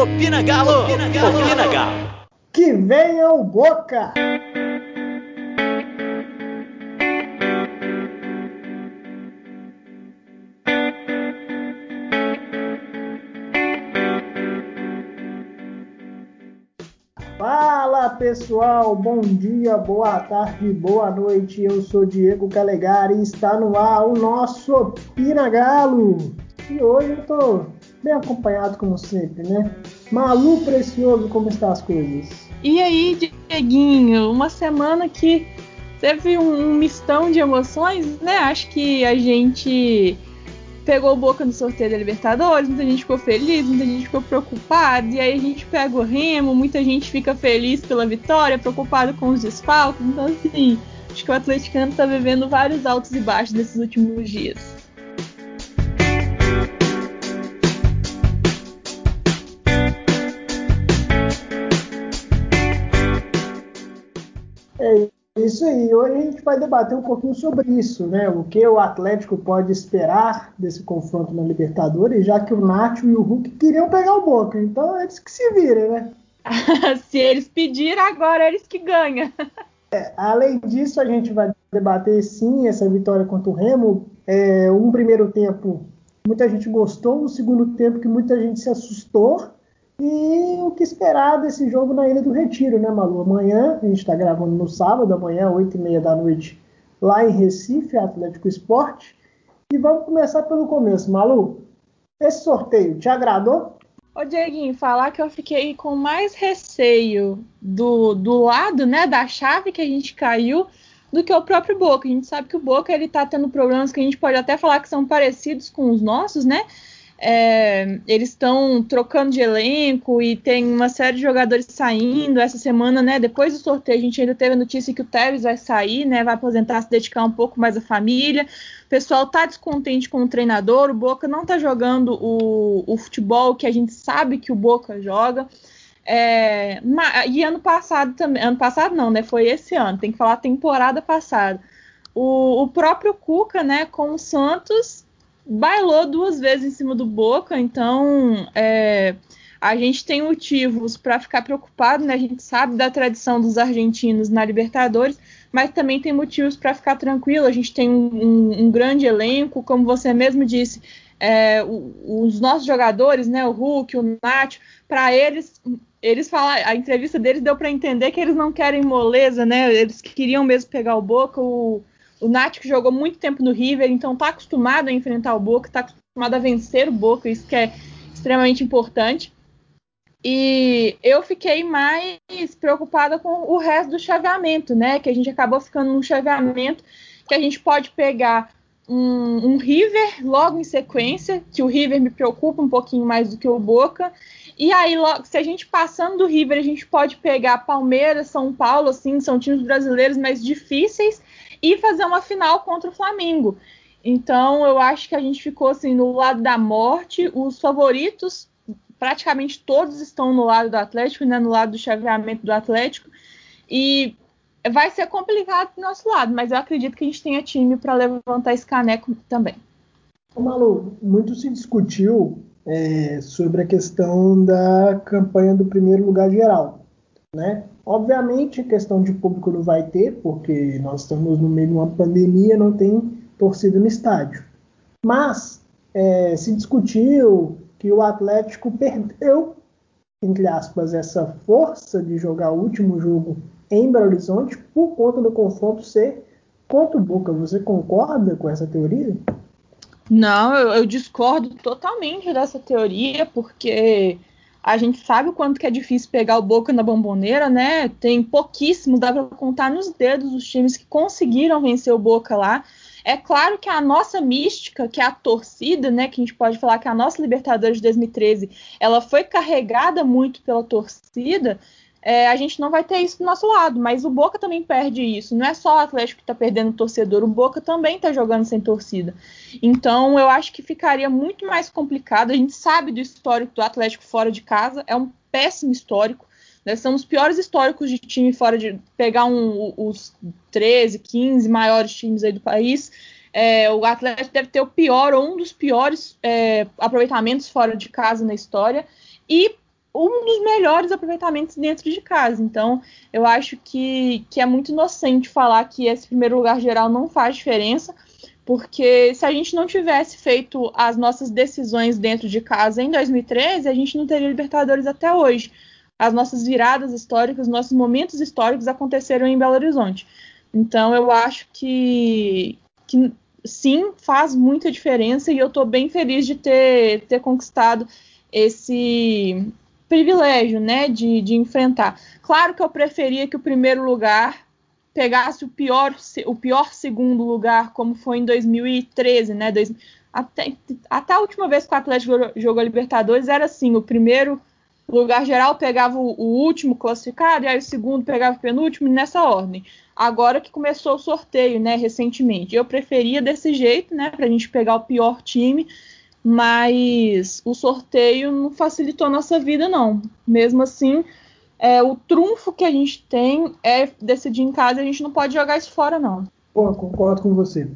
Opina Galo! Opina Galo! Opina Galo! Que venha o Boca! Fala pessoal, bom dia, boa tarde, boa noite. Eu sou Diego Calegari e está no ar o nosso Opina Galo. E hoje eu tô bem acompanhado como sempre, né? Malu Precioso, como estão as coisas? E aí, Dieguinho, uma semana que teve um, mistão de emoções, né? Acho que a gente pegou boca no sorteio da Libertadores, muita gente ficou feliz, muita gente ficou preocupada, e aí a gente pega o Remo, muita gente fica feliz pela vitória, preocupado com os desfalques, então assim, acho que o atleticano tá vivendo vários altos e baixos nesses últimos dias. É isso aí. Hoje a gente vai debater um pouquinho sobre isso, né? O que o Atlético pode esperar desse confronto na Libertadores, já que o Nacho e o Hulk queriam pegar o Boca. Então eles que se virem, né? se eles pedirem, agora eles que ganham. É, além disso, a gente vai debater sim essa vitória contra o Remo. É, um primeiro tempo, muita gente gostou, um segundo tempo que muita gente se assustou. E o que esperar desse jogo na Ilha do Retiro, né, Malu? Amanhã, a gente está gravando no sábado, amanhã, 8h30 da noite, lá em Recife, Atlético Esporte. E vamos começar pelo começo, Malu. Esse sorteio te agradou? Ô, Dieguinho, falar que eu fiquei com mais receio do, do lado, né, da chave que a gente caiu do que o próprio Boca. A gente sabe que o Boca ele tá tendo problemas que a gente pode até falar que são parecidos com os nossos, né? É, eles estão trocando de elenco e tem uma série de jogadores saindo essa semana, né? Depois do sorteio, a gente ainda teve a notícia que o Tevez vai sair, né? Vai aposentar, se dedicar um pouco mais à família. O pessoal tá descontente com o treinador, o Boca não tá jogando o, o futebol que a gente sabe que o Boca joga. É, e ano passado também, ano passado não, né? Foi esse ano, tem que falar temporada passada. O, o próprio Cuca, né, com o Santos, bailou duas vezes em cima do Boca, então é, a gente tem motivos para ficar preocupado, né? A gente sabe da tradição dos argentinos na Libertadores, mas também tem motivos para ficar tranquilo. A gente tem um, um, grande elenco, como você mesmo disse, é, os nossos jogadores, né? O Hulk, o Nath, para eles eles falam, a entrevista deles deu para entender que eles não querem moleza, né? Eles queriam mesmo pegar o Boca. O, o que jogou muito tempo no River, então está acostumado a enfrentar o Boca, está acostumado a vencer o Boca, isso que é extremamente importante. E eu fiquei mais preocupada com o resto do chaveamento, né? Que a gente acabou ficando num chaveamento que a gente pode pegar um, um, River logo em sequência, que o River me preocupa um pouquinho mais do que o Boca. E aí, logo, se a gente passando do River, a gente pode pegar Palmeiras, São Paulo, assim, são times brasileiros mais difíceis e fazer uma final contra o Flamengo. Então eu acho que a gente ficou assim no lado da morte. Os favoritos, praticamente todos estão no lado do Atlético, né, no lado do chaveamento do Atlético. E vai ser complicado do nosso lado, mas eu acredito que a gente tenha time para levantar esse caneco também. Malu, muito se discutiu é, sobre a questão da campanha do primeiro lugar geral, né? Obviamente, questão de público não vai ter, porque nós estamos no meio de uma pandemia, não tem torcida no estádio. Mas é, se discutiu que o Atlético perdeu, entre aspas, essa força de jogar o último jogo em Belo Horizonte por conta do confronto ser contra o Boca. Você concorda com essa teoria? Não, eu, eu discordo totalmente dessa teoria, porque a gente sabe o quanto que é difícil pegar o Boca na bomboneira, né? Tem pouquíssimos, dá para contar nos dedos os times que conseguiram vencer o Boca lá. É claro que a nossa mística, que é a torcida, né, que a gente pode falar que a nossa Libertadores de 2013, ela foi carregada muito pela torcida, é, a gente não vai ter isso do nosso lado, mas o Boca também perde isso. Não é só o Atlético que está perdendo o torcedor, o Boca também está jogando sem torcida. Então eu acho que ficaria muito mais complicado. A gente sabe do histórico do Atlético fora de casa, é um péssimo histórico. Né? São os piores históricos de time fora de pegar um, os 13, 15 maiores times aí do país. É, o Atlético deve ter o pior ou um dos piores é, aproveitamentos fora de casa na história. E um dos melhores aproveitamentos dentro de casa. Então, eu acho que, que é muito inocente falar que esse primeiro lugar geral não faz diferença, porque se a gente não tivesse feito as nossas decisões dentro de casa em 2013, a gente não teria Libertadores até hoje. As nossas viradas históricas, nossos momentos históricos aconteceram em Belo Horizonte. Então, eu acho que, que sim, faz muita diferença e eu estou bem feliz de ter, ter conquistado esse privilégio, né, de, de enfrentar. Claro que eu preferia que o primeiro lugar pegasse o pior, o pior segundo lugar, como foi em 2013, né? Dois, até, até a última vez que o Atlético jogou a Libertadores era assim: o primeiro lugar geral pegava o, o, último classificado, e aí o segundo pegava o penúltimo, nessa ordem. Agora que começou o sorteio, né, recentemente. Eu preferia desse jeito, né, para a gente pegar o pior time, mas o sorteio não facilitou a nossa vida, não. Mesmo assim, é, o trunfo que a gente tem é decidir em casa, a gente não pode jogar isso fora, não. Pô, concordo com você.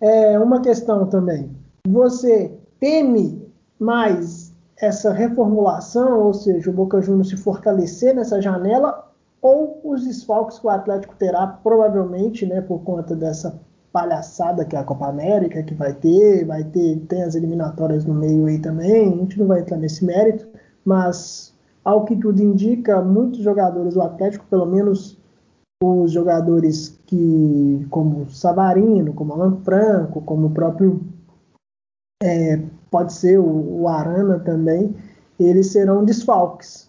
É uma questão também. Você teme mais essa reformulação, ou seja, o Boca Juniors se fortalecer nessa janela, ou os desfalques que o Atlético terá, provavelmente, né, por conta dessa palhaçada que é a Copa América, que vai ter, vai ter, tem as eliminatórias no meio aí também, a gente não vai entrar nesse mérito, mas ao que tudo indica, muitos jogadores do Atlético, pelo menos os jogadores que, como Savarino, como Alan Franco, como o próprio é, pode ser o, o Arana também, eles serão desfalques.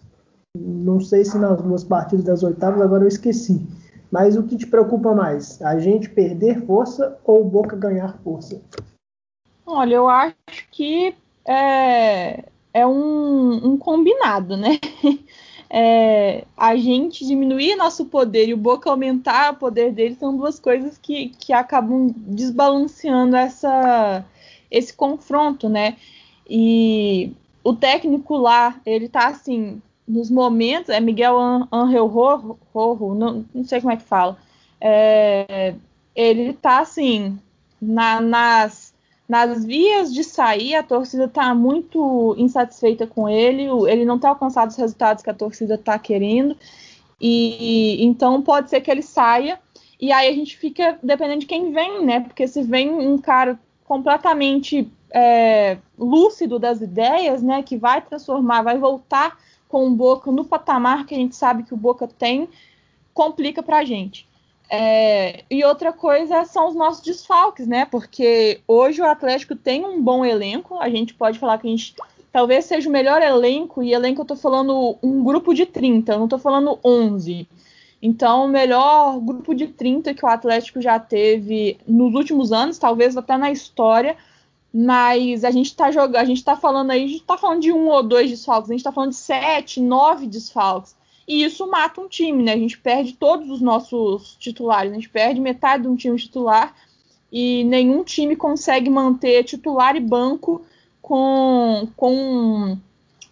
Não sei se nas duas partidas das oitavas, agora eu esqueci. Mas o que te preocupa mais? A gente perder força ou o Boca ganhar força? Olha, eu acho que é, é um, um combinado, né? É, a gente diminuir nosso poder e o Boca aumentar o poder dele são duas coisas que, que acabam desbalanceando essa, esse confronto, né? E o técnico lá, ele tá assim, nos momentos, é Miguel Angel Rojo, não, não sei como é que fala, é, ele tá assim, na, nas, nas vias de sair, a torcida tá muito insatisfeita com ele, ele não tá alcançado os resultados que a torcida tá querendo, e então pode ser que ele saia, e aí a gente fica dependendo de quem vem, né? Porque se vem um cara completamente é, lúcido das ideias, né, que vai transformar, vai voltar com o Boca no patamar que a gente sabe que o Boca tem, complica para a gente. É, e outra coisa são os nossos desfalques, né? Porque hoje o Atlético tem um bom elenco, a gente pode falar que a gente talvez seja o melhor elenco, e elenco eu tô falando um grupo de 30, eu não tô falando 11. Então, o melhor grupo de 30 que o Atlético já teve nos últimos anos, talvez até na história, mas a gente está jogando, a gente está falando aí, a gente está falando de um ou dois desfalques, a gente está falando de sete, nove desfalques. E isso mata um time, né? A gente perde todos os nossos titulares, a gente perde metade de um time titular e nenhum time consegue manter titular e banco com, com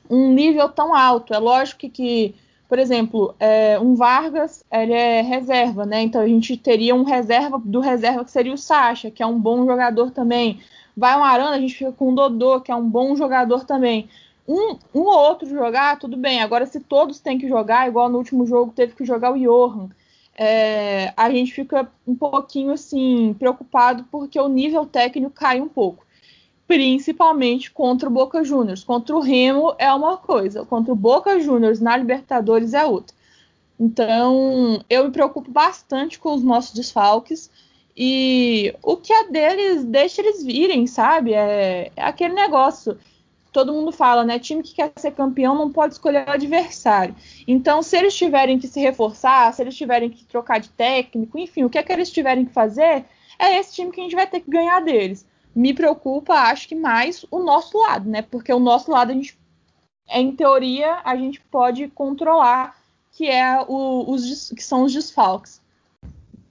um nível tão alto. É lógico que, que por exemplo, é, um Vargas ele é reserva, né? Então a gente teria um reserva do reserva que seria o Sacha, que é um bom jogador também. Vai um Arana, a gente fica com o Dodô, que é um bom jogador também. Um, um ou outro jogar, tudo bem. Agora, se todos têm que jogar, igual no último jogo teve que jogar o Johan, é, a gente fica um pouquinho assim preocupado porque o nível técnico cai um pouco principalmente contra o Boca Juniors. Contra o Remo é uma coisa, contra o Boca Juniors na Libertadores é outra. Então, eu me preocupo bastante com os nossos desfalques e o que é deles, deixa eles virem, sabe? É, é aquele negócio. Todo mundo fala, né? Time que quer ser campeão não pode escolher o adversário. Então, se eles tiverem que se reforçar, se eles tiverem que trocar de técnico, enfim, o que é que eles tiverem que fazer, é esse time que a gente vai ter que ganhar deles me preocupa, acho que mais o nosso lado, né? Porque o nosso lado, a gente, em teoria, a gente pode controlar, que é o, os que são os desfalques.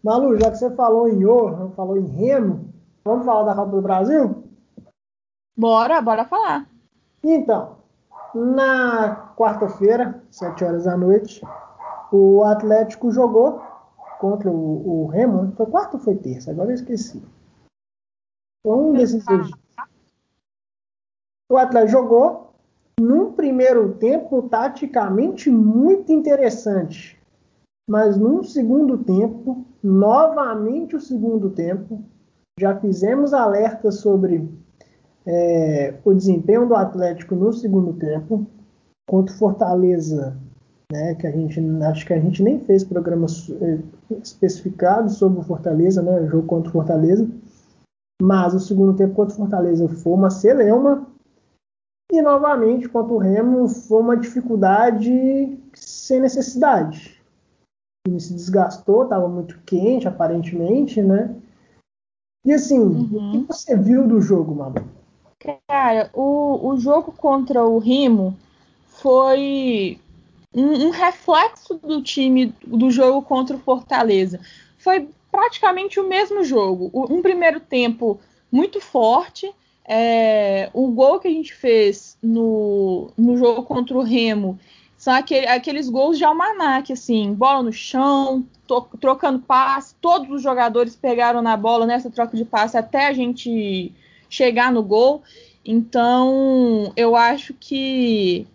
Malu, já que você falou em Johan, falou em Remo, vamos falar da Copa do Brasil? Bora, bora falar. Então, na quarta-feira, 7 horas da noite, o Atlético jogou contra o, o Remo. Foi quarta ou foi terça? Agora eu esqueci. Um desses dois. O Atlético jogou num primeiro tempo taticamente muito interessante, mas num segundo tempo, novamente o segundo tempo, já fizemos alertas sobre é, o desempenho do Atlético no segundo tempo contra o Fortaleza, né, que a gente acho que a gente nem fez programa é, especificado sobre o Fortaleza, né, jogo contra o Fortaleza, mas o segundo tempo contra o Fortaleza foi uma celeuma e novamente contra o Remo foi uma dificuldade sem necessidade. O time se desgastou, estava muito quente aparentemente, né? E assim, uhum. o que você viu do jogo, Malu? Cara, o, o jogo contra o Remo foi um, um, reflexo do time do jogo contra o Fortaleza. Foi praticamente o mesmo jogo. Um primeiro tempo muito forte. É, o gol que a gente fez no, no jogo contra o Remo são aquele, aqueles gols de almanac, assim, bola no chão, to, trocando passe, todos os jogadores pegaram na bola nessa troca de passe até a gente chegar no gol. Então, eu acho que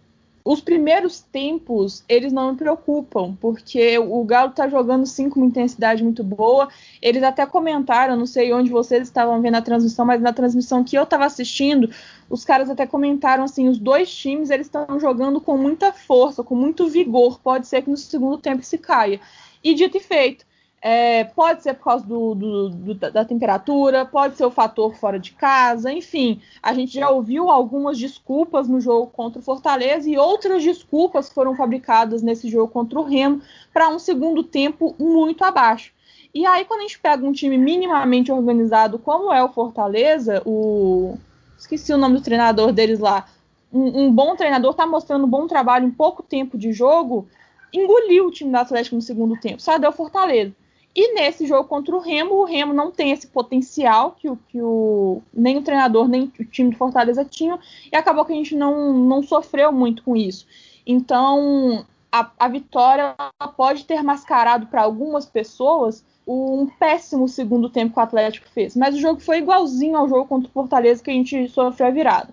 os primeiros tempos, eles não me preocupam, porque o Galo tá jogando sim com uma intensidade muito boa. Eles até comentaram, não sei onde vocês estavam vendo a transmissão, mas na transmissão que eu estava assistindo, os caras até comentaram assim, os dois times, eles estão jogando com muita força, com muito vigor. Pode ser que no segundo tempo se caia. E dito e feito, é, pode ser por causa do, do, do, da temperatura, pode ser o fator fora de casa, enfim. A gente já ouviu algumas desculpas no jogo contra o Fortaleza e outras desculpas foram fabricadas nesse jogo contra o Remo para um segundo tempo muito abaixo. E aí, quando a gente pega um time minimamente organizado, como é o Fortaleza, o. Esqueci o nome do treinador deles lá. Um, um bom treinador está mostrando um bom trabalho em pouco tempo de jogo, engoliu o time do Atlético no segundo tempo, só deu Fortaleza. E nesse jogo contra o Remo, o Remo não tem esse potencial que o, que o nem o treinador nem o time do Fortaleza tinham, e acabou que a gente não, não sofreu muito com isso. Então, a, a vitória pode ter mascarado para algumas pessoas um péssimo segundo tempo que o Atlético fez, mas o jogo foi igualzinho ao jogo contra o Fortaleza que a gente sofreu a virada.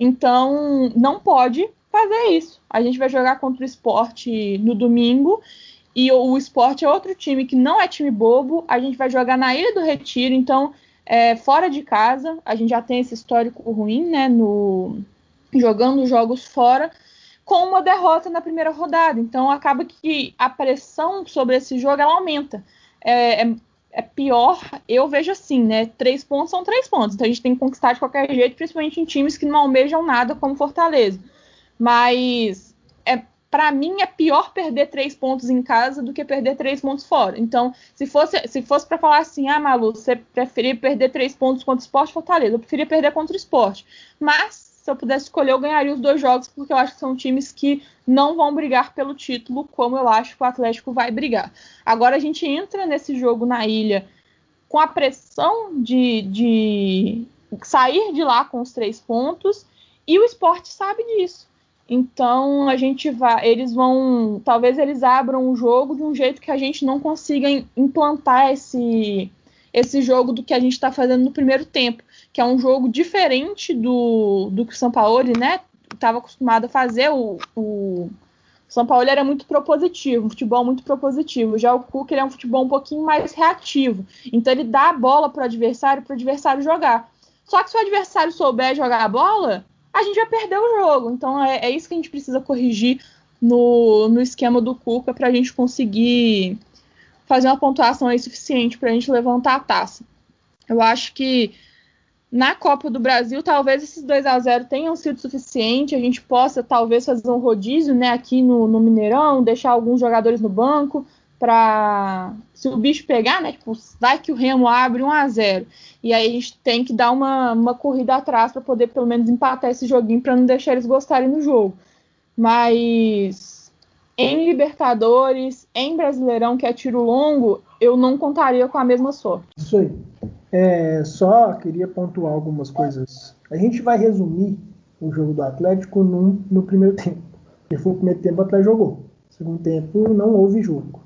Então, não pode fazer isso. A gente vai jogar contra o esporte no domingo e o, esporte é outro time que não é time bobo. A gente vai jogar na Ilha do Retiro, então é, fora de casa. A gente já tem esse histórico ruim, né? No, jogando jogos fora, com uma derrota na primeira rodada. Então acaba que a pressão sobre esse jogo ela aumenta. É, é, é, pior, eu vejo assim, né? Três pontos são três pontos. Então a gente tem que conquistar de qualquer jeito, principalmente em times que não almejam nada, como Fortaleza. Mas para mim é pior perder três pontos em casa do que perder três pontos fora. Então, se fosse se fosse para falar assim, ah, Malu, você preferia perder três pontos contra o Esporte Fortaleza, eu preferia perder contra o Esporte. Mas se eu pudesse escolher, eu ganharia os dois jogos, porque eu acho que são times que não vão brigar pelo título, como eu acho que o Atlético vai brigar. Agora a gente entra nesse jogo na ilha com a pressão de, de sair de lá com os três pontos, e o esporte sabe disso. Então a gente vai, eles vão, talvez eles abram o jogo de um jeito que a gente não consiga implantar esse esse jogo do que a gente está fazendo no primeiro tempo, que é um jogo diferente do, do que o São Paulo, né, estava acostumado a fazer. O, o São Paulo era muito propositivo, um futebol muito propositivo. Já o Cuca é um futebol um pouquinho mais reativo. Então ele dá a bola para o adversário, para o adversário jogar. Só que se o adversário souber jogar a bola, a gente já perdeu o jogo. Então é, é isso que a gente precisa corrigir no, no esquema do Cuca para a gente conseguir fazer uma pontuação aí suficiente para a gente levantar a taça. Eu acho que na Copa do Brasil, talvez esses 2 a 0 tenham sido suficiente. A gente possa talvez fazer um rodízio né, aqui no, no Mineirão, deixar alguns jogadores no banco, para se o bicho pegar, né? Tipo, vai que o Remo abre 1 a 0 e aí a gente tem que dar uma, uma corrida atrás para poder pelo menos empatar esse joguinho para não deixar eles gostarem do jogo. Mas em Libertadores, em Brasileirão, que é tiro longo, eu não contaria com a mesma sorte. Isso aí. É, só queria pontuar algumas coisas. A gente vai resumir o jogo do Atlético no, no primeiro tempo. Porque foi o primeiro tempo o Atlético jogou. Segundo tempo não houve jogo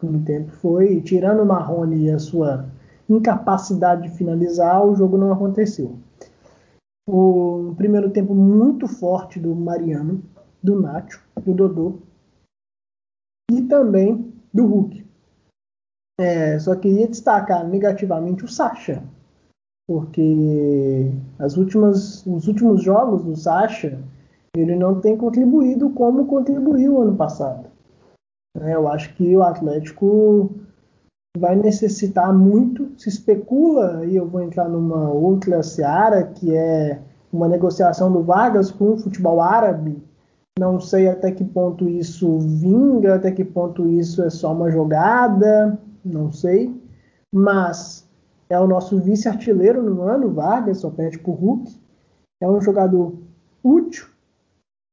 segundo tempo foi, tirando o Marrone e a sua incapacidade de finalizar, o jogo não aconteceu. O primeiro tempo muito forte do Mariano, do Nacho, do Dodô e também do Hulk. É, só queria destacar negativamente o Sacha, porque as últimas, os últimos jogos do Sacha ele não tem contribuído como contribuiu ano passado. É, eu acho que o Atlético vai necessitar muito, se especula, e eu vou entrar numa outra seara, que é uma negociação do Vargas com o futebol árabe. Não sei até que ponto isso vinga, até que ponto isso é só uma jogada, não sei. Mas é o nosso vice-artilheiro no ano, Vargas, só perde por Hulk. É um jogador útil,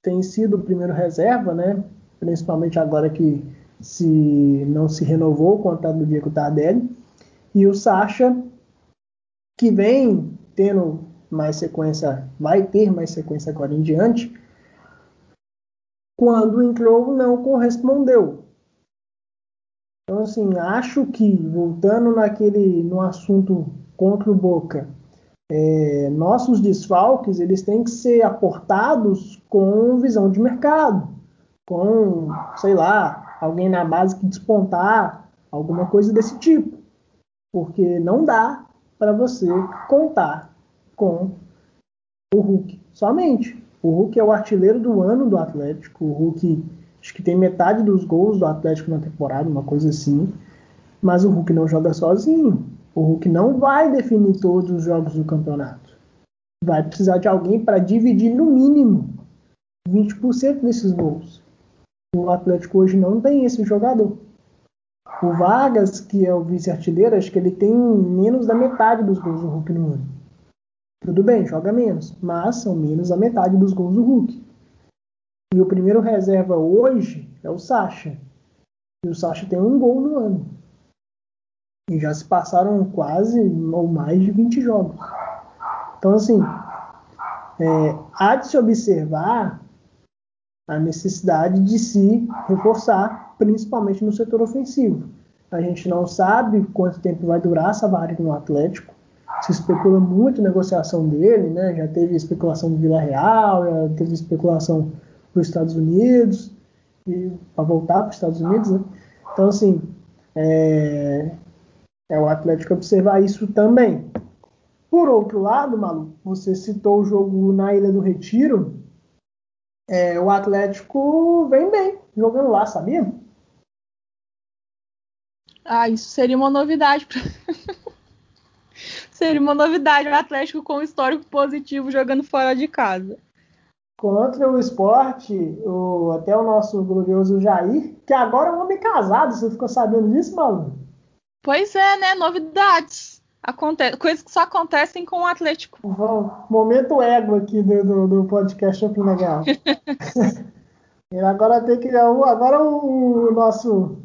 tem sido o primeiro reserva, né? Principalmente agora que se não se renovou o contrato do Diego Tardelli. E o Sacha, que vem tendo mais sequência, vai ter mais sequência agora em diante, quando entrou não correspondeu. Então, assim, acho que, voltando naquele, no assunto contra o Boca, é, nossos desfalques, eles têm que ser aportados com visão de mercado, com, sei lá, alguém na base que despontar, alguma coisa desse tipo. Porque não dá para você contar com o Hulk somente. O Hulk é o artilheiro do ano do Atlético. O Hulk acho que tem metade dos gols do Atlético na temporada, uma coisa assim. Mas o Hulk não joga sozinho. O Hulk não vai definir todos os jogos do campeonato. Vai precisar de alguém para dividir no mínimo 20% desses gols. O Atlético hoje não tem esse jogador. O Vargas, que é o vice-artilheiro, acho que ele tem menos da metade dos gols do Hulk no ano. Tudo bem, joga menos, mas são menos da metade dos gols do Hulk. E o primeiro reserva hoje é o Sacha. E o Sacha tem um gol no ano. E já se passaram quase ou mais de 20 jogos. Então, assim, é, há de se observar a necessidade de se reforçar, principalmente no setor ofensivo. A gente não sabe quanto tempo vai durar essa vaga no Atlético se especula muito a negociação dele, né? Já teve especulação do Vila Real, já teve especulação para os Estados Unidos, para voltar para os Estados Unidos, né? Então, assim, é, é o Atlético observar isso também. Por outro lado, Malu, você citou o jogo na Ilha do Retiro. É, o Atlético vem bem jogando lá, sabia? Ah, isso seria uma novidade. Pra... Seria uma novidade o Atlético com histórico positivo jogando fora de casa. Contra o esporte, o, até o nosso glorioso Jair, que agora é um homem casado, você ficou sabendo disso, Malu? Pois é, né? Novidades. Coisas que só acontecem com o Atlético. Bom, momento ego aqui do, do, do podcast Shopping Legal. agora tem que. Agora o, o nosso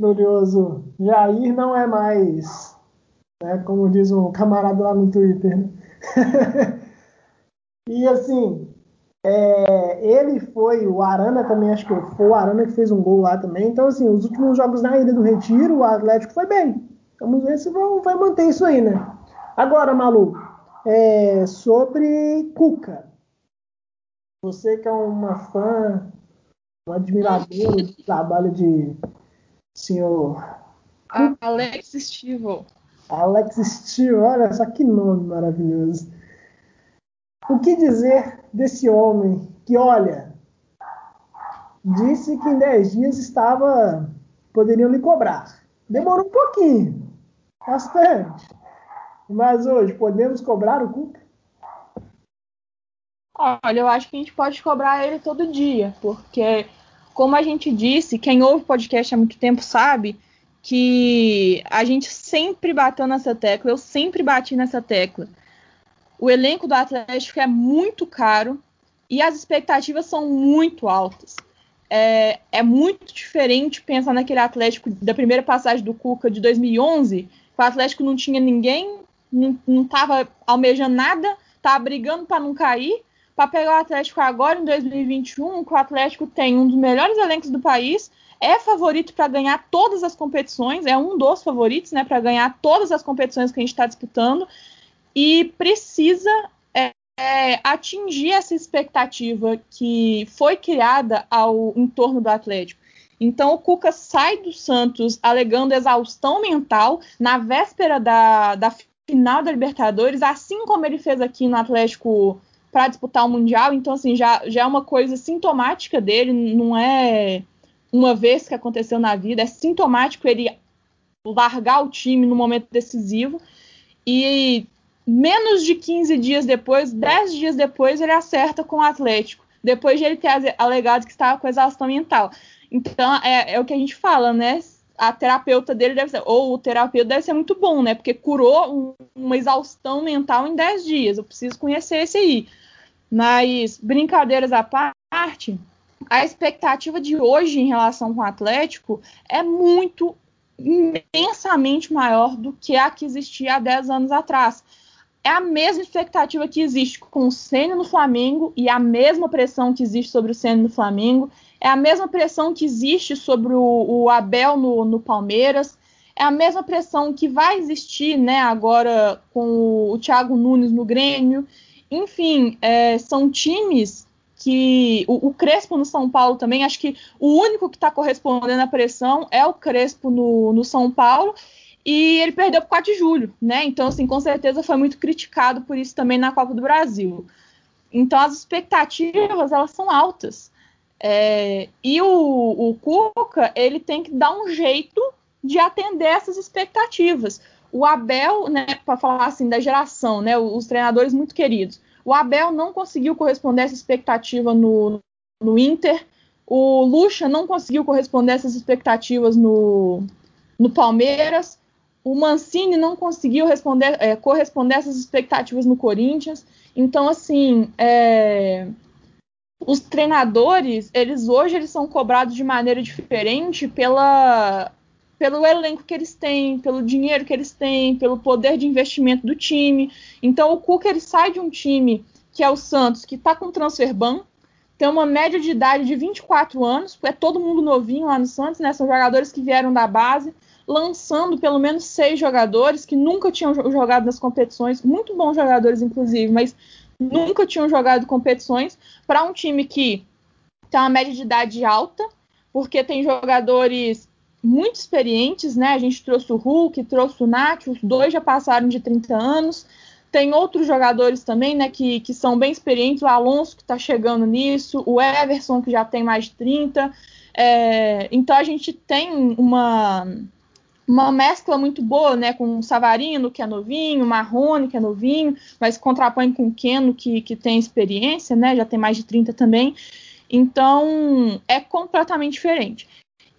glorioso Jair não é mais né? Como diz um camarada lá no Twitter. Né? e assim, é, ele foi, o Arana também, acho que foi o Arana que fez um gol lá também. Então, assim, os últimos jogos na Ilha do Retiro, o Atlético foi bem. Vamos ver se vão, vai manter isso aí, né? Agora, Malu, é, sobre Cuca. Você que é uma fã, um admirador do trabalho de senhor Alex Stivel. Alex Steele, olha só que nome maravilhoso. O que dizer desse homem que, olha, disse que em 10 dias estava. poderiam lhe cobrar. Demorou um pouquinho, bastante. Mas hoje, podemos cobrar o Cuca? Olha, eu acho que a gente pode cobrar ele todo dia, porque, como a gente disse, quem ouve podcast há muito tempo sabe que a gente sempre bateu nessa tecla, eu sempre bati nessa tecla. O elenco do Atlético é muito caro e as expectativas são muito altas. É, é muito diferente pensar naquele Atlético da primeira passagem do Cuca de 2011, que o Atlético não tinha ninguém, não estava almejando nada, estava brigando para não cair, para pegar o Atlético agora em 2021, que o Atlético tem um dos melhores elencos do país, é favorito para ganhar todas as competições, é um dos favoritos, né, para ganhar todas as competições que a gente está disputando e precisa é, é, atingir essa expectativa que foi criada ao em torno do Atlético. Então o Cuca sai do Santos alegando exaustão mental na véspera da, da final da Libertadores, assim como ele fez aqui no Atlético para disputar o Mundial. Então, assim, já, já é uma coisa sintomática dele, não é uma vez que aconteceu na vida, é sintomático ele largar o time no momento decisivo. E menos de 15 dias depois, 10 dias depois, ele acerta com o Atlético. Depois de ele ter alegado que estava com exaustão mental. Então, é, é o que a gente fala, né? a terapeuta dele deve ser, ou o terapeuta deve ser muito bom, né? Porque curou um, uma exaustão mental em 10 dias. Eu preciso conhecer esse aí. Mas, brincadeiras à parte, a expectativa de hoje em relação com o Atlético é muito imensamente maior do que a que existia há 10 anos atrás. É a mesma expectativa que existe com o Senna no Flamengo e a mesma pressão que existe sobre o Senna no Flamengo é a mesma pressão que existe sobre o, o Abel no, no, Palmeiras, é a mesma pressão que vai existir né, agora com o, o Thiago Nunes no Grêmio. Enfim, é, são times que. O, o, Crespo no São Paulo também, acho que o único que está correspondendo à pressão é o Crespo no, no São Paulo. E ele perdeu por 4 de julho, né? Então, assim, com certeza foi muito criticado por isso também na Copa do Brasil. Então, as expectativas, elas são altas. É, e o, o Cuca, ele tem que dar um jeito de atender essas expectativas. O Abel, né, para falar assim da geração, né, os treinadores muito queridos. O Abel não conseguiu corresponder a essa expectativa no, no Inter. O Lucha não conseguiu corresponder a essas expectativas no, no Palmeiras. O Mancini não conseguiu é, corresponder a essas expectativas no Corinthians. Então, assim, é, os treinadores, eles hoje eles são cobrados de maneira diferente pela, pelo elenco que eles têm, pelo dinheiro que eles têm, pelo poder de investimento do time. Então o Cuca ele sai de um time que é o Santos, que está com transfer ban, tem uma média de idade de 24 anos, é todo mundo novinho lá no Santos, né? São jogadores que vieram da base, lançando pelo menos seis jogadores que nunca tinham jogado nas competições, muito bons jogadores, inclusive, mas nunca tinham jogado competições, para um time que tem uma média de idade alta, porque tem jogadores muito experientes, né? A gente trouxe o Hulk, trouxe o Nath, os dois já passaram de 30 anos. Tem outros jogadores também, né, que, que são bem experientes, o Alonso que está chegando nisso, o Everson que já tem mais de 30. É, então a gente tem uma, uma mescla muito boa, né, com o Savarino, que é novinho, o Marrone, que é novinho, mas contrapõe com o Keno, que, que tem experiência, né, já tem mais de 30 também. Então, é completamente diferente.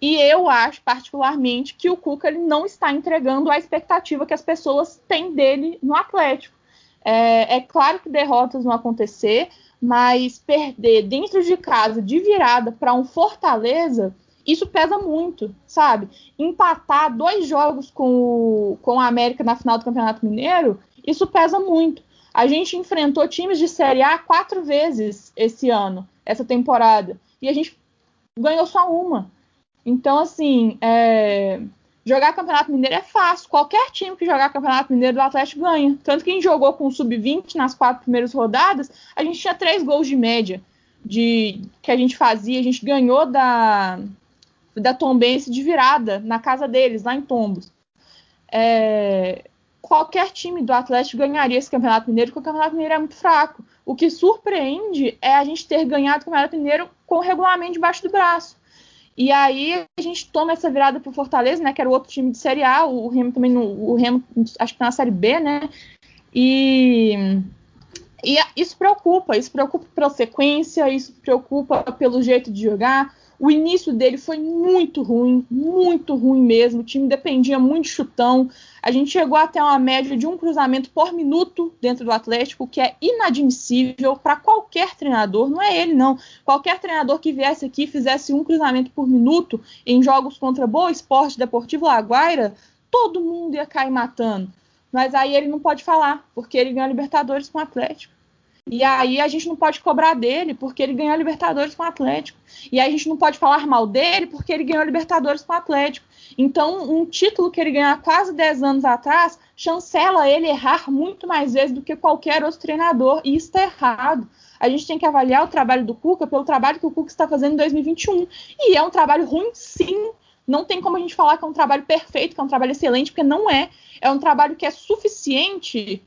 E eu acho, particularmente, que o Cuca ele não está entregando a expectativa que as pessoas têm dele no Atlético. É, é claro que derrotas vão acontecer, mas perder dentro de casa de virada para um Fortaleza isso pesa muito, sabe? Empatar dois jogos com o, com a América na final do Campeonato Mineiro, isso pesa muito. A gente enfrentou times de Série A quatro vezes esse ano, essa temporada, e a gente ganhou só uma. Então, assim, é... jogar Campeonato Mineiro é fácil. Qualquer time que jogar Campeonato Mineiro do Atlético ganha. Tanto que a gente jogou com o Sub-20 nas quatro primeiras rodadas, a gente tinha três gols de média de que a gente fazia. A gente ganhou da, da Tombense de virada na casa deles, lá em Tombos. É, qualquer time do Atlético ganharia esse Campeonato Mineiro, porque o Campeonato Mineiro é muito fraco. O que surpreende é a gente ter ganhado o Campeonato Mineiro com o regulamento debaixo do braço. E aí a gente toma essa virada para o Fortaleza, né? Que era o outro time de Série A, o Remo também no, o Remo acho que tá na Série B, né? E, e isso preocupa, isso preocupa pela sequência, isso preocupa pelo jeito de jogar. O início dele foi muito ruim, muito ruim mesmo. O time dependia muito de chutão. A gente chegou até uma média de um cruzamento por minuto dentro do Atlético, que é inadmissível para qualquer treinador. Não é ele, não. Qualquer treinador que viesse aqui fizesse um cruzamento por minuto em jogos contra Boa Esporte, Deportivo Laguaira, todo mundo ia cair matando. Mas aí ele não pode falar, porque ele ganhou a Libertadores com o Atlético. E aí a gente não pode cobrar dele porque ele ganhou a Libertadores com o Atlético. E aí a gente não pode falar mal dele porque ele ganhou a Libertadores com o Atlético. Então, um título que ele ganhou há quase 10 anos atrás chancela ele errar muito mais vezes do que qualquer outro treinador, e isso está errado. A gente tem que avaliar o trabalho do Cuca pelo trabalho que o Cuca está fazendo em 2021. E é um trabalho ruim, sim. Não tem como a gente falar que é um trabalho perfeito, que é um trabalho excelente, porque não é. É um trabalho que é suficiente,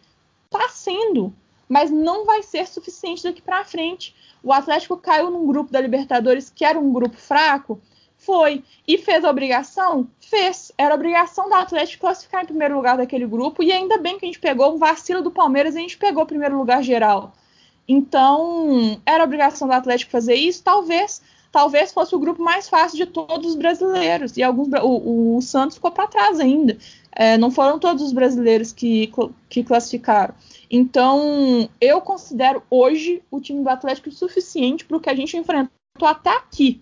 está sendo, mas não vai ser suficiente daqui para frente. O Atlético caiu num grupo da Libertadores que era um grupo fraco, foi. E fez a obrigação? Fez. Era obrigação do Atlético classificar em primeiro lugar daquele grupo. E ainda bem que a gente pegou um vacilo do Palmeiras e a gente pegou o primeiro lugar geral. Então, era obrigação do Atlético fazer isso? Talvez. Talvez fosse o grupo mais fácil de todos os brasileiros. E alguns o, o Santos ficou para trás ainda. É, não foram todos os brasileiros que, que classificaram. Então, eu considero hoje o time do Atlético suficiente para o que a gente enfrentou até aqui.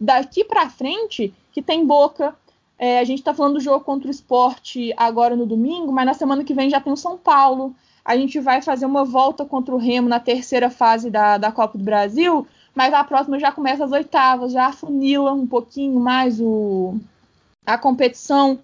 Daqui para frente, que tem Boca. É, a gente está falando do jogo contra o esporte agora no domingo, mas na semana que vem já tem o São Paulo. A gente vai fazer uma volta contra o Remo na terceira fase da, da Copa do Brasil, mas a próxima já começa as oitavas, já afunila um pouquinho mais o, a competição.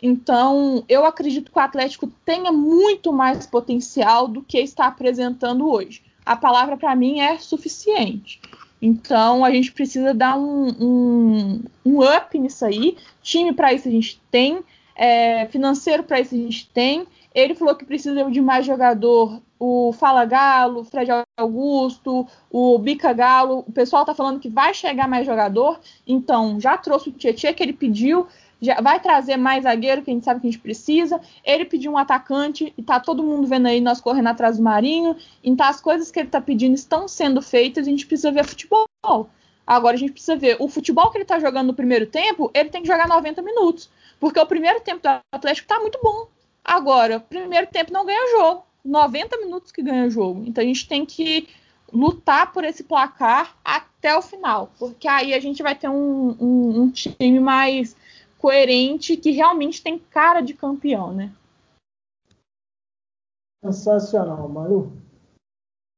Então, eu acredito que o Atlético tenha muito mais potencial do que está apresentando hoje. A palavra para mim é suficiente. Então, a gente precisa dar um, um, um up nisso aí. Time para isso a gente tem, é, financeiro para isso a gente tem. Ele falou que precisa de mais jogador. O Fala Galo, o Fred Augusto, o Bica Galo. O pessoal tá falando que vai chegar mais jogador. Então, já trouxe o Tietchan que ele pediu já vai trazer mais zagueiro, que a gente sabe que a gente precisa. Ele pediu um atacante e tá todo mundo vendo aí nós correndo atrás do Marinho. Então as coisas que ele tá pedindo estão sendo feitas, a gente precisa ver futebol. Agora a gente precisa ver o futebol que ele tá jogando no primeiro tempo, ele tem que jogar 90 minutos, porque o primeiro tempo do Atlético tá muito bom. Agora, primeiro tempo não ganha jogo, 90 minutos que ganha jogo. Então a gente tem que lutar por esse placar até o final, porque aí a gente vai ter um, um, um time mais coerente que realmente tem cara de campeão, né? Sensacional, Maru.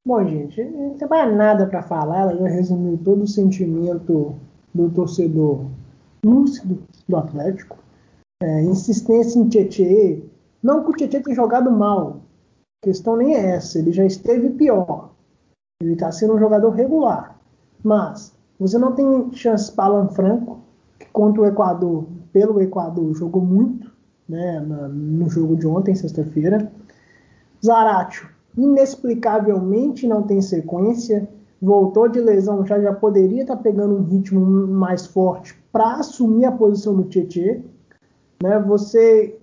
Bom, gente, não tem mais nada para falar. Ela já resumiu todo o sentimento do torcedor lúcido do Atlético. É, insistência em Tietê. Não que o Tietê tenha jogado mal. A questão nem é essa. Ele já esteve pior. Ele está sendo um jogador regular. Mas você não tem chance para Alan Franco, que contra o Equador pelo Equador jogou muito né, no jogo de ontem, sexta-feira. Zaratio, inexplicavelmente não tem sequência, voltou de lesão, já, já poderia estar tá pegando um ritmo mais forte para assumir a posição do Tietê. Né? Você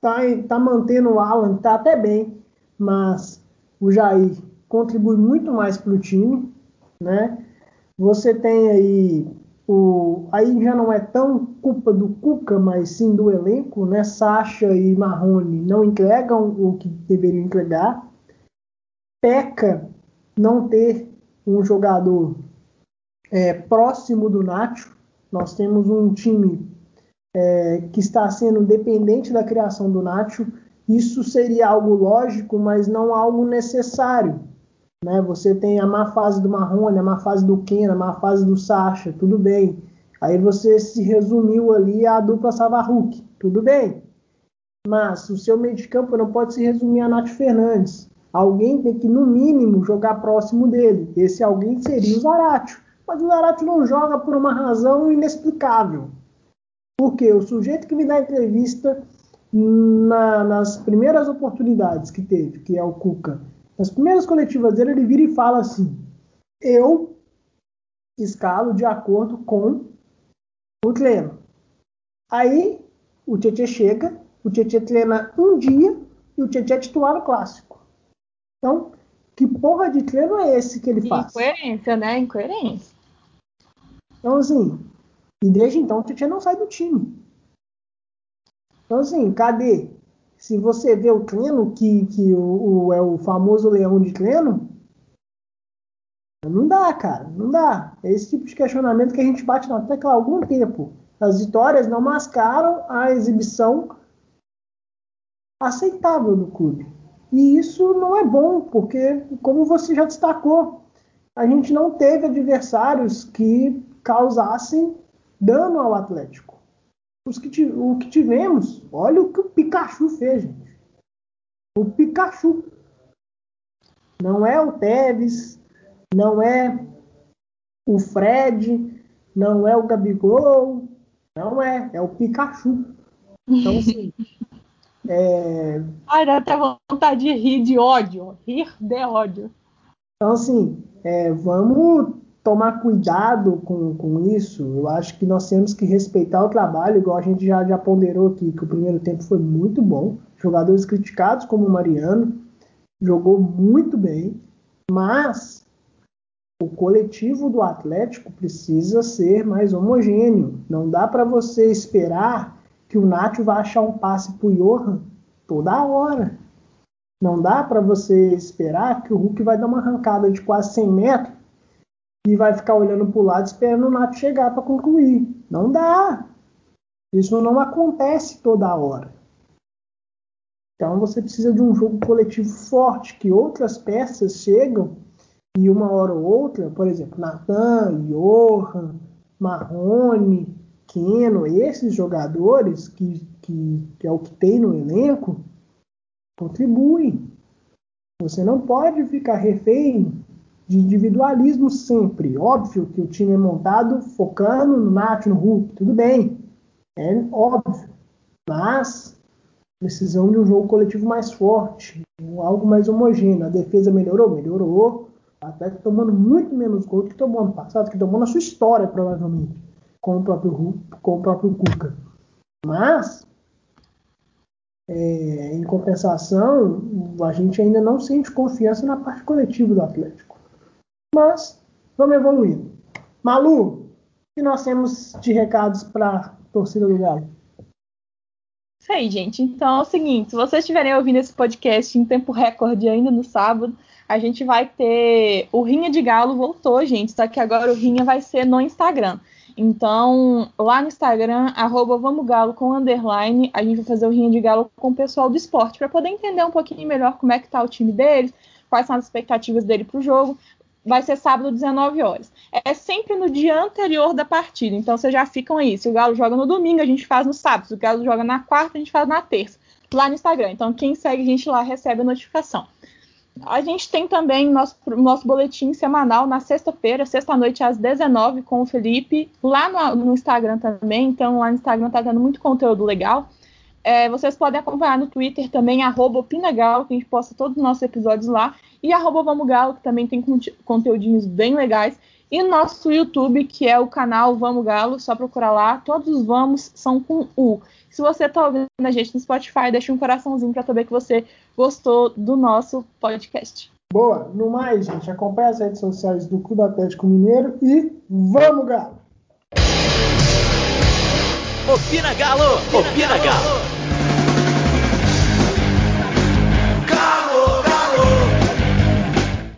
tá, tá mantendo o Alan, tá até bem, mas o Jair contribui muito mais para o time. Né? Você tem aí o, aí já não é tão culpa do Cuca, mas sim do elenco, né? Sacha e Marrone não entregam o que deveriam entregar. Peca não ter um jogador é, próximo do Nacho. Nós temos um time é, que está sendo dependente da criação do Nacho. Isso seria algo lógico, mas não algo necessário. Né? Você tem a má fase do Marrone, a má fase do Ken, a má fase do Sacha, tudo bem. Aí você se resumiu ali a dupla Savaruk, tudo bem. Mas o seu meio de campo não pode se resumir a Nath Fernandes. Alguém tem que, no mínimo, jogar próximo dele. Esse alguém seria o Zaratio. Mas o Zaratio não joga por uma razão inexplicável. Porque o sujeito que me dá entrevista na, nas primeiras oportunidades que teve, que é o Cuca, nas primeiras coletivas dele, ele vira e fala assim: eu escalo de acordo com o treino. Aí o Tietchan chega, o Tietchan treina um dia e o Tietchan é titular no clássico. Então, que porra de treino é esse que ele faz? Incoerência, né? Incoerência. Então, assim, e desde então o Tietchan não sai do time. Então, assim, cadê? Se você vê o Cleno, que, que o, o, é o famoso leão de Cleno, não dá, cara, não dá. É esse tipo de questionamento que a gente bate na tecla há algum tempo. As vitórias não mascaram a exibição aceitável do clube. E isso não é bom, porque, como você já destacou, a gente não teve adversários que causassem dano ao Atlético os que, o que tivemos, olha o que o Pikachu fez, gente. o Pikachu. Não é o Tevez, não é o Fred, não é o Gabigol, não é, é o Pikachu. Então, assim. é... Ai, dá até vontade de rir de ódio. Rir de ódio. Então, assim, é, vamos tomar cuidado com, com isso. Eu acho que nós temos que respeitar o trabalho, igual a gente já, já ponderou aqui, que o primeiro tempo foi muito bom. Jogadores criticados como o Mariano jogou muito bem, mas o coletivo do Atlético precisa ser mais homogêneo. Não dá para você esperar que o Nacho vá achar um passe para o Johan toda hora. Não dá para você esperar que o Hulk vai dar uma arrancada de quase 100 metros e vai ficar olhando para o lado esperando o Nath chegar para concluir. Não dá. Isso não acontece toda hora. Então você precisa de um jogo coletivo forte, que outras peças chegam e uma hora ou outra, por exemplo, Natan, Johan, Marrone, Keno, esses jogadores que, que, que é o que tem no elenco, contribuem. Você não pode ficar refém de individualismo sempre. Óbvio que o time é montado focando no Nath, no Hulk, tudo bem. É óbvio. Mas precisamos de um jogo coletivo mais forte, algo mais homogêneo. A defesa melhorou? Melhorou. O Atlético tomando muito menos gol do que tomou ano passado, que tomou na sua história, provavelmente, com o próprio, Hulk, com o próprio Cuca. Mas, é, em compensação, a gente ainda não sente confiança na parte coletiva do Atlético. Mas vamos evoluindo. Malu, o que nós temos de recados para torcida do Galo? Isso aí, gente. Então é o seguinte: se vocês estiverem ouvindo esse podcast em tempo recorde ainda no sábado, a gente vai ter. O Rinha de Galo voltou, gente. Só que agora o Rinha vai ser no Instagram. Então, lá no Instagram, arroba com underline, a gente vai fazer o Rinha de Galo com o pessoal do esporte, para poder entender um pouquinho melhor como é que tá o time deles, quais são as expectativas dele para o jogo vai ser sábado, 19 horas. É sempre no dia anterior da partida. Então vocês já ficam aí. Se o Galo joga no domingo, a gente faz no sábado. Se o Galo joga na quarta, a gente faz na terça. Lá no Instagram. Então quem segue a gente lá recebe a notificação. A gente tem também nosso, nosso boletim semanal na sexta-feira, sexta-noite às 19 com o Felipe, lá no, no, Instagram também. Então, lá no Instagram tá tendo muito conteúdo legal. É, vocês podem acompanhar no Twitter também, arroba Opinagal, que a gente posta todos os nossos episódios lá e arroba Vamos Galo, que também tem conteúdinhos bem legais. E nosso YouTube, que é o canal Vamos Galo, só procurar lá. Todos os Vamos são com U. Se você está ouvindo a gente no Spotify, deixa um coraçãozinho para saber que você gostou do nosso podcast. Boa, no mais, gente, acompanhe as redes sociais do Clube Atlético Mineiro e vamos, Galo! Opina Galo! Opina, Opina Galo! Galo.